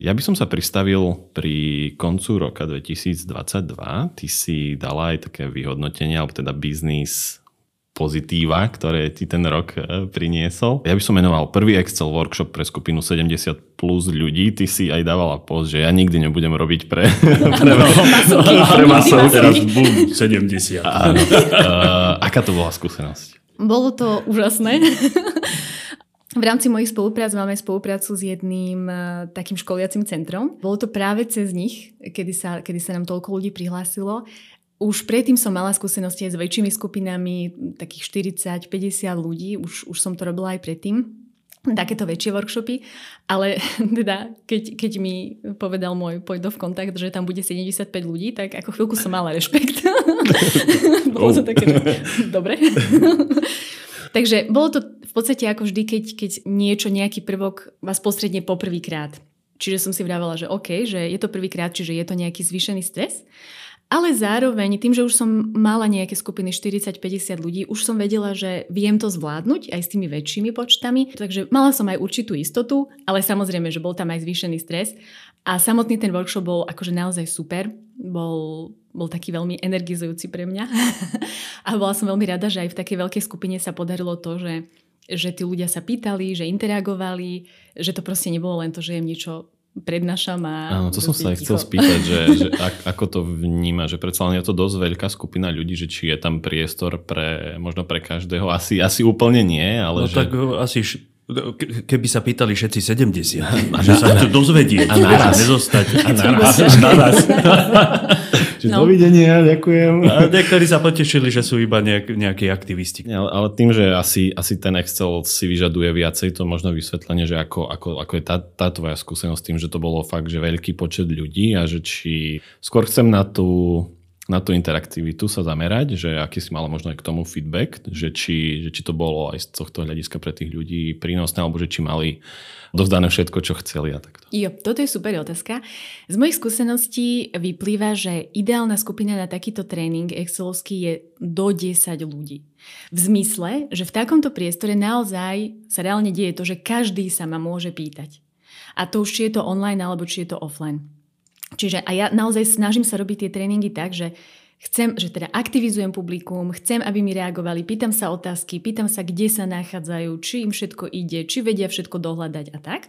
Ja by som sa pristavil pri koncu roka 2022. Ty si dala aj také vyhodnotenie, alebo teda biznis pozitíva, ktoré ti ten rok e, priniesol. Ja by som menoval prvý Excel workshop pre skupinu 70 plus ľudí. Ty si aj dávala post, že ja nikdy nebudem robiť pre, pre, pre masov. Teraz bum, 70. Áno. Uh, aká to bola skúsenosť? Bolo to úžasné. V rámci mojich spoluprác máme spoluprácu s jedným uh, takým školiacim centrom. Bolo to práve cez nich, kedy sa, kedy sa nám toľko ľudí prihlásilo už predtým som mala skúsenosti aj s väčšími skupinami, takých 40-50 ľudí, už, už som to robila aj predtým, takéto väčšie workshopy, ale teda keď, keď mi povedal môj of contact, že tam bude 75 ľudí, tak ako chvíľku som mala rešpekt. bolo to také, dobre. Takže bolo to v podstate ako vždy, keď, keď niečo, nejaký prvok vás postredne poprvýkrát. Čiže som si vravela, že OK, že je to prvýkrát, čiže je to nejaký zvýšený stres. Ale zároveň, tým, že už som mala nejaké skupiny 40-50 ľudí, už som vedela, že viem to zvládnuť aj s tými väčšími počtami. Takže mala som aj určitú istotu, ale samozrejme, že bol tam aj zvýšený stres. A samotný ten workshop bol akože naozaj super. Bol, bol taký veľmi energizujúci pre mňa. a bola som veľmi rada, že aj v takej veľkej skupine sa podarilo to, že že tí ľudia sa pýtali, že interagovali, že to proste nebolo len to, že im niečo prednášam a... Áno, to som sa aj chcel spýtať, že, že ako to vníma, že predsa len je to dosť veľká skupina ľudí, že či je tam priestor pre, možno pre každého, asi, asi úplne nie, ale no že... tak asi keby sa pýtali všetci 70, a že sa to dozvedieť, a naraz. nezostať. A naraz. naraz. No. Dovidenia, ďakujem. A niektorí sa potešili, že sú iba nejak, nejakí aktivisti. Ale, ale tým, že asi, asi ten Excel si vyžaduje viacej, to možno vysvetlenie, že ako, ako, ako je tá, tá tvoja skúsenosť tým, že to bolo fakt, že veľký počet ľudí a že či skôr chcem na tú na tú interaktivitu sa zamerať, že aký si mala možno aj k tomu feedback, že či, že či to bolo aj z tohto hľadiska pre tých ľudí prínosné, alebo že či mali dovzdané všetko, čo chceli a takto. Jo, toto je super otázka. Z mojich skúseností vyplýva, že ideálna skupina na takýto tréning Excelovský je do 10 ľudí. V zmysle, že v takomto priestore naozaj sa reálne deje to, že každý sa ma môže pýtať. A to už či je to online alebo či je to offline. Čiže a ja naozaj snažím sa robiť tie tréningy tak, že chcem, že teda aktivizujem publikum, chcem, aby mi reagovali, pýtam sa otázky, pýtam sa, kde sa nachádzajú, či im všetko ide, či vedia všetko dohľadať a tak.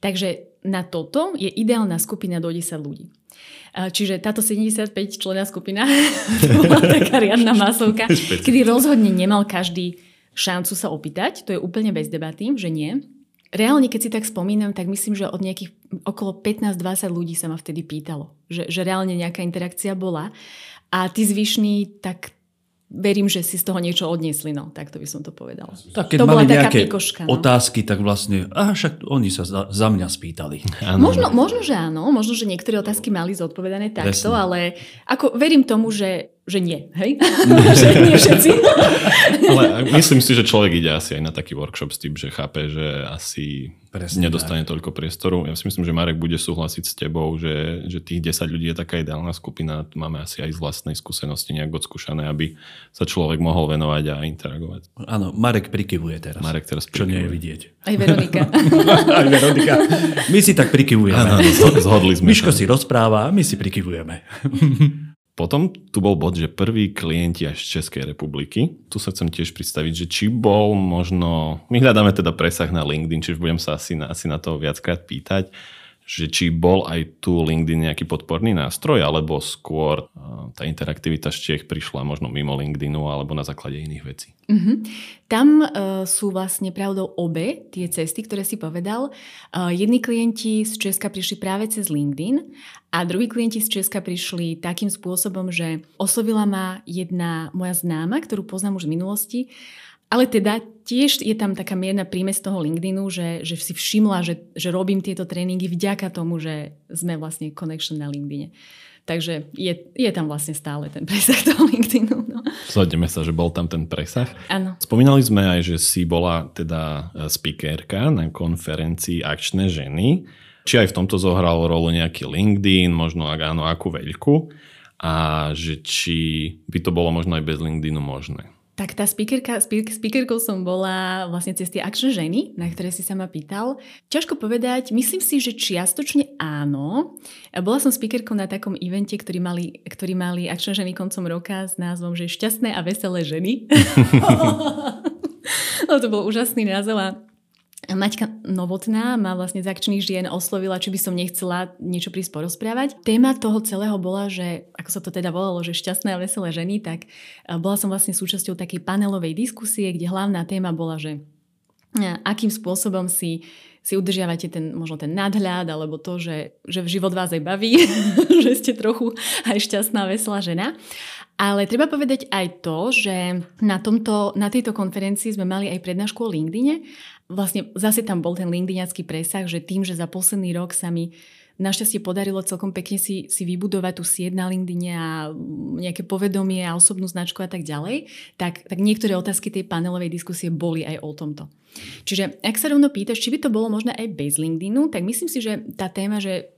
Takže na toto je ideálna skupina do 10 ľudí. Čiže táto 75 člená skupina bola taká riadna masovka, kedy rozhodne nemal každý šancu sa opýtať, to je úplne bez debaty, že nie. Reálne, keď si tak spomínam, tak myslím, že od nejakých okolo 15-20 ľudí sa ma vtedy pýtalo, že, že reálne nejaká interakcia bola. A tí zvyšní, tak verím, že si z toho niečo odniesli, no, tak to by som to povedala. Tak keď to mali nejaké pikoška, no. otázky, tak vlastne, aha, však oni sa za, za mňa spýtali. Možno, možno, že áno, možno, že niektoré otázky mali zodpovedané takto, Presne. ale ako verím tomu, že že nie, hej? že nie všetci. Ale myslím si, že človek ide asi aj na taký workshop s tým, že chápe, že asi Presne nedostane tak. toľko priestoru. Ja si myslím, že Marek bude súhlasiť s tebou, že, že tých 10 ľudí je taká ideálna skupina. Máme asi aj z vlastnej skúsenosti nejak odskúšané, aby sa človek mohol venovať a interagovať. Áno, Marek prikyvuje teraz. Marek teraz prikyvuje. Čo nie je vidieť. Aj Veronika. aj Veronika. My si tak prikyvujeme. Áno, zhodli sme Miško si rozpráva a my si prikyvujeme. Potom tu bol bod, že prví klienti až z Českej republiky. Tu sa chcem tiež predstaviť, že či bol možno... My hľadáme teda presah na LinkedIn, čiže budem sa asi na, asi na to viackrát pýtať že či bol aj tu LinkedIn nejaký podporný nástroj, alebo skôr tá interaktivita z Čiech prišla možno mimo LinkedInu alebo na základe iných vecí. Mm-hmm. Tam uh, sú vlastne pravdou obe tie cesty, ktoré si povedal. Uh, jedni klienti z Česka prišli práve cez LinkedIn a druhí klienti z Česka prišli takým spôsobom, že oslovila ma jedna moja známa, ktorú poznám už z minulosti ale teda tiež je tam taká mierna prímes toho LinkedInu, že, že si všimla, že, že robím tieto tréningy vďaka tomu, že sme vlastne connection na LinkedIne. Takže je, je tam vlastne stále ten presah toho LinkedInu. No. Zhodneme sa, že bol tam ten presah. Áno. Spomínali sme aj, že si bola teda e, speakerka na konferencii Akčné ženy. Či aj v tomto zohral rolu nejaký LinkedIn, možno ak áno, akú veľkú. A že či by to bolo možno aj bez LinkedInu možné. Tak tá speakerka, speakerkou som bola vlastne cez tie akčné ženy, na ktoré si sa ma pýtal. Ťažko povedať, myslím si, že čiastočne áno. Bola som speakerkou na takom evente, ktorý mali, ktorý mali akčné ženy koncom roka s názvom, že šťastné a veselé ženy. to bol úžasný názov a Maťka Novotná ma vlastne z akčných žien oslovila, či by som nechcela niečo prísť porozprávať. Téma toho celého bola, že, ako sa to teda volalo, že šťastné a veselé ženy, tak e, bola som vlastne súčasťou takej panelovej diskusie, kde hlavná téma bola, že e, akým spôsobom si, si udržiavate ten, možno ten nadhľad, alebo to, že, že život vás aj baví, že ste trochu aj šťastná veselá žena. Ale treba povedať aj to, že na, tomto, na tejto konferencii sme mali aj prednášku o LinkedIne vlastne zase tam bol ten LinkedInacký presah, že tým, že za posledný rok sa mi našťastie podarilo celkom pekne si, si vybudovať tú sieť na LinkedIne a nejaké povedomie a osobnú značku a tak ďalej, tak, tak niektoré otázky tej panelovej diskusie boli aj o tomto. Čiže ak sa rovno pýtaš, či by to bolo možné aj bez LinkedInu, tak myslím si, že tá téma, že,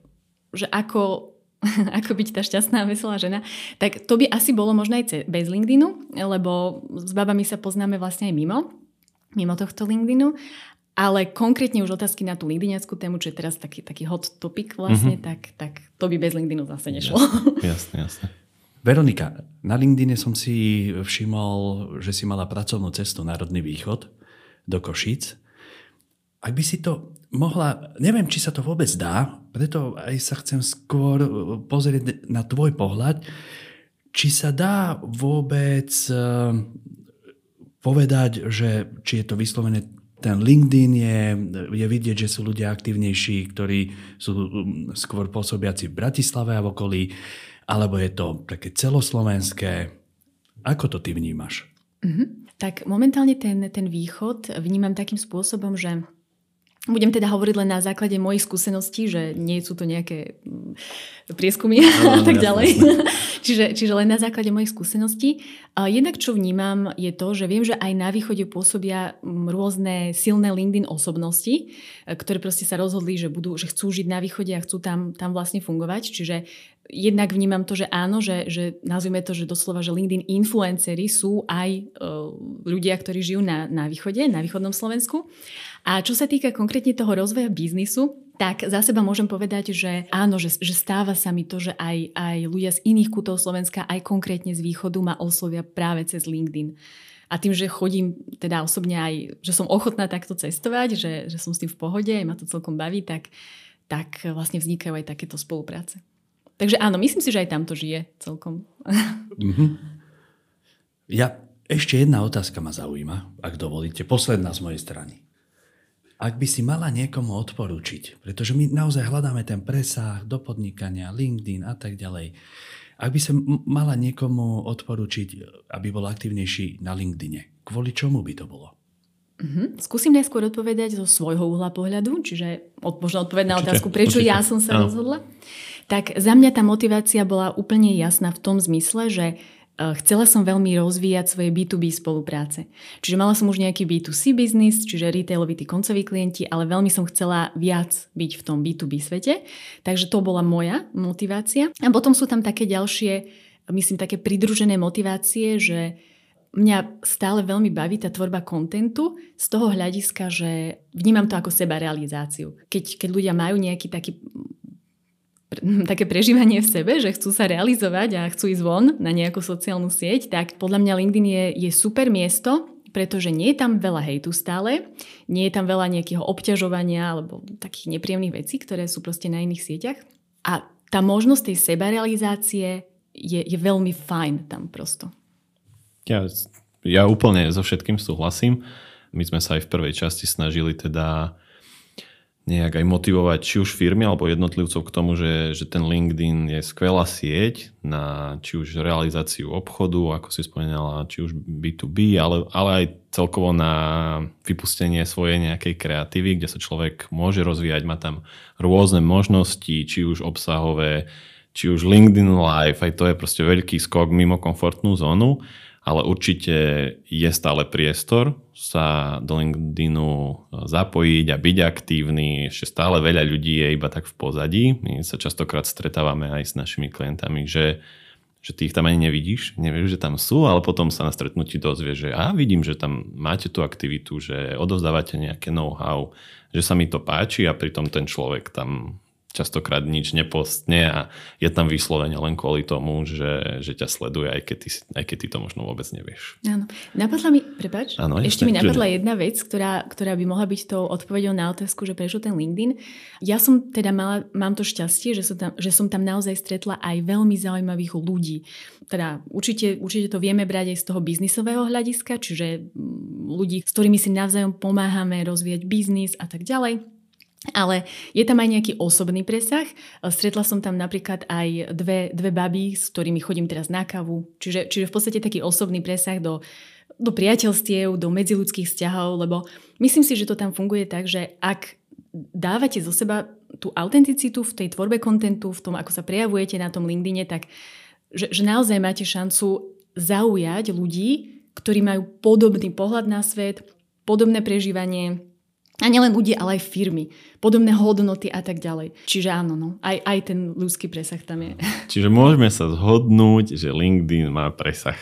že ako ako byť tá šťastná a veselá žena, tak to by asi bolo možno aj bez LinkedInu, lebo s babami sa poznáme vlastne aj mimo mimo tohto LinkedInu. Ale konkrétne už otázky na tú LinkedInackú tému, čo je teraz taký, taký hot topic vlastne, mm-hmm. tak, tak to by bez LinkedInu zase nešlo. Jasne, jasne. Veronika, na LinkedIne som si všimol, že si mala pracovnú cestu Národný východ do Košíc. Ak by si to mohla, neviem, či sa to vôbec dá, preto aj sa chcem skôr pozrieť na tvoj pohľad, či sa dá vôbec povedať, že či je to vyslovené ten LinkedIn je, je vidieť, že sú ľudia aktívnejší, ktorí sú um, skôr pôsobiaci v Bratislave a v okolí, alebo je to také celoslovenské. Ako to ty vnímaš? Mm-hmm. Tak momentálne ten, ten východ vnímam takým spôsobom, že budem teda hovoriť len na základe mojich skúseností, že nie sú to nejaké mm, prieskumy no, a tak ďalej. čiže, čiže len na základe mojich skúseností. Jednak čo vnímam je to, že viem, že aj na východe pôsobia mm, rôzne silné LinkedIn osobnosti, e, ktoré proste sa rozhodli, že, budú, že chcú žiť na východe a chcú tam, tam vlastne fungovať. Čiže jednak vnímam to, že áno, že, že nazvime to, že doslova, že LinkedIn influencery sú aj uh, ľudia, ktorí žijú na, na východe, na východnom Slovensku. A čo sa týka konkrétne toho rozvoja biznisu, tak za seba môžem povedať, že áno, že, že stáva sa mi to, že aj, aj ľudia z iných kútov Slovenska, aj konkrétne z východu ma oslovia práve cez LinkedIn. A tým, že chodím teda osobne aj, že som ochotná takto cestovať, že, že som s tým v pohode, ma to celkom baví, tak, tak vlastne vznikajú aj takéto spolupráce. Takže áno, myslím si, že aj tam to žije celkom. Mm-hmm. Ja, ešte jedna otázka ma zaujíma, ak dovolíte, posledná z mojej strany ak by si mala niekomu odporúčiť, pretože my naozaj hľadáme ten presah do podnikania, LinkedIn a tak ďalej. Ak by sa mala niekomu odporúčiť, aby bol aktívnejší na LinkedIne, kvôli čomu by to bolo? Mm-hmm. Skúsim najskôr odpovedať zo svojho uhla pohľadu, čiže od, možno odpovedať na otázku, prečo určite. ja som sa no. rozhodla. Tak za mňa tá motivácia bola úplne jasná v tom zmysle, že chcela som veľmi rozvíjať svoje B2B spolupráce. Čiže mala som už nejaký B2C biznis, čiže retailoví tí koncoví klienti, ale veľmi som chcela viac byť v tom B2B svete. Takže to bola moja motivácia. A potom sú tam také ďalšie, myslím, také pridružené motivácie, že mňa stále veľmi baví tá tvorba kontentu z toho hľadiska, že vnímam to ako seba realizáciu. Keď, keď ľudia majú nejaký taký také prežívanie v sebe, že chcú sa realizovať a chcú ísť von na nejakú sociálnu sieť, tak podľa mňa LinkedIn je, je super miesto, pretože nie je tam veľa hejtu stále, nie je tam veľa nejakého obťažovania alebo takých nepríjemných vecí, ktoré sú proste na iných sieťach. A tá možnosť tej sebarealizácie je, je veľmi fajn tam prosto. Ja, ja úplne so všetkým súhlasím. My sme sa aj v prvej časti snažili teda nejak aj motivovať či už firmy alebo jednotlivcov k tomu, že, že ten LinkedIn je skvelá sieť na či už realizáciu obchodu, ako si spomínala, či už B2B, ale, ale aj celkovo na vypustenie svojej nejakej kreatívy, kde sa človek môže rozvíjať, má tam rôzne možnosti, či už obsahové, či už LinkedIn Live, aj to je proste veľký skok mimo komfortnú zónu ale určite je stále priestor sa do LinkedInu zapojiť a byť aktívny. Ešte stále veľa ľudí je iba tak v pozadí. My sa častokrát stretávame aj s našimi klientami, že, že ty ich tam ani nevidíš, nevieš, že tam sú, ale potom sa na stretnutí dozvieš, že a vidím, že tam máte tú aktivitu, že odovzdávate nejaké know-how, že sa mi to páči a pritom ten človek tam častokrát nič nepostne a je tam vyslovene len kvôli tomu, že, že ťa sleduje, aj keď, ty, aj keď ty to možno vôbec nevieš. Áno. Napadla mi, prepač, Áno, ešte mi napadla že... jedna vec, ktorá, ktorá by mohla byť tou odpovedou na otázku, že prečo ten LinkedIn. Ja som teda mala, mám to šťastie, že som, tam, že som tam naozaj stretla aj veľmi zaujímavých ľudí. Teda určite, určite to vieme brať aj z toho biznisového hľadiska, čiže mm, ľudí, s ktorými si navzájom pomáhame rozvíjať biznis a tak ďalej. Ale je tam aj nejaký osobný presah. Stretla som tam napríklad aj dve, dve baby, s ktorými chodím teraz na kavu. Čiže, čiže v podstate taký osobný presah do, do priateľstiev, do medziludských vzťahov, lebo myslím si, že to tam funguje tak, že ak dávate zo seba tú autenticitu v tej tvorbe kontentu, v tom, ako sa prejavujete na tom LinkedIne, tak že, že naozaj máte šancu zaujať ľudí, ktorí majú podobný pohľad na svet, podobné prežívanie, a nielen ľudí, ale aj firmy. Podobné hodnoty a tak ďalej. Čiže áno, no, aj, aj ten ľudský presah tam je. Čiže môžeme sa zhodnúť, že LinkedIn má presah.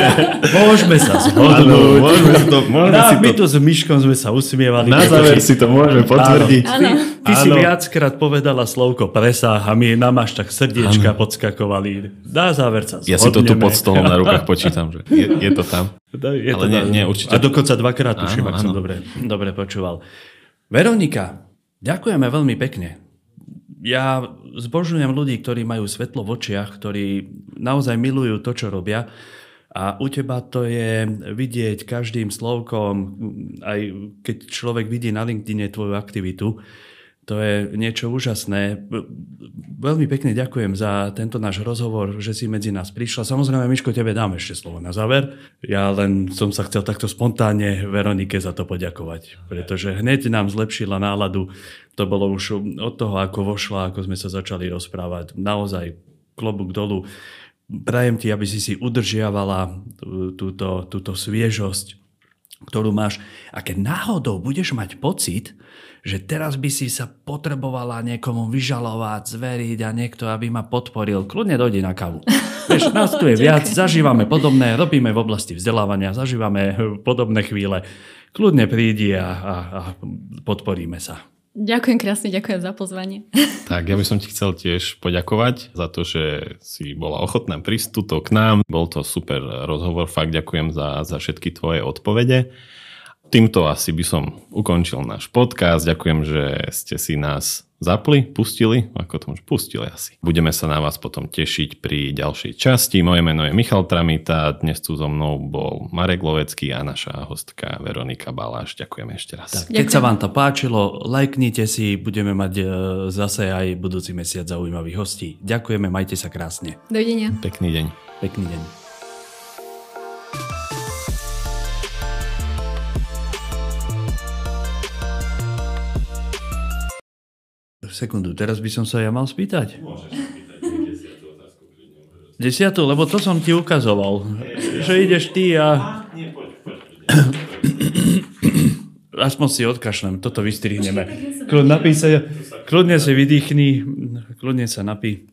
môžeme sa zhodnúť. môžeme si to, môžeme si to... My tu s Myškom sme sa usmievali. Na záver si to môžeme potvrdiť. Áno. Ty, ty si viackrát povedala slovko presah a my nám až tak srdiečka áno. podskakovali. Na záver sa zhodneme. Ja si to tu pod stolom na rukách počítam, že je, je to tam. Je Ale to nie, nie, určite. A dokonca dvakrát tuším, ak som dobre, dobre počúval. Veronika, ďakujeme veľmi pekne. Ja zbožňujem ľudí, ktorí majú svetlo v očiach, ktorí naozaj milujú to, čo robia. A u teba to je vidieť každým slovkom, aj keď človek vidí na LinkedIn tvoju aktivitu, to je niečo úžasné. Veľmi pekne ďakujem za tento náš rozhovor, že si medzi nás prišla. Samozrejme, Miško, tebe dám ešte slovo na záver. Ja len som sa chcel takto spontánne Veronike za to poďakovať, pretože hneď nám zlepšila náladu. To bolo už od toho, ako vošla, ako sme sa začali rozprávať. Naozaj klobúk dolu. Prajem ti, aby si si udržiavala túto, túto sviežosť, ktorú máš. A keď náhodou budeš mať pocit, že teraz by si sa potrebovala niekomu vyžalovať, zveriť a niekto, aby ma podporil. Kľudne dojdi na kavu. Vieš, nás tu je viac, zažívame podobné, robíme v oblasti vzdelávania, zažívame podobné chvíle. Kľudne prídi a, a, a podporíme sa. Ďakujem krásne, ďakujem za pozvanie. Tak, ja by som ti chcel tiež poďakovať za to, že si bola ochotná prísť tuto k nám. Bol to super rozhovor, fakt ďakujem za, za všetky tvoje odpovede. Týmto asi by som ukončil náš podcast. Ďakujem, že ste si nás zapli, pustili, ako to už pustili asi. Budeme sa na vás potom tešiť pri ďalšej časti. Moje meno je Michal Tramita, dnes tu so mnou bol Marek Lovecký a naša hostka Veronika Baláš. Ďakujem ešte raz. Tak, keď sa vám to páčilo, lajknite si, budeme mať e, zase aj budúci mesiac zaujímavých hostí. Ďakujeme, majte sa krásne. Dovidenia. Pekný deň. Pekný deň. Sekundu, teraz by som sa ja mal spýtať. Môžeš spýtať desiatú otázku. Desiatú, lebo to som ti ukazoval. Že ideš ty a... Nie, poď, poď. Aspoň si odkašlem, toto vystrihneme. Kľudne, napí sa, kľudne si vydýchni, kľudne sa napí.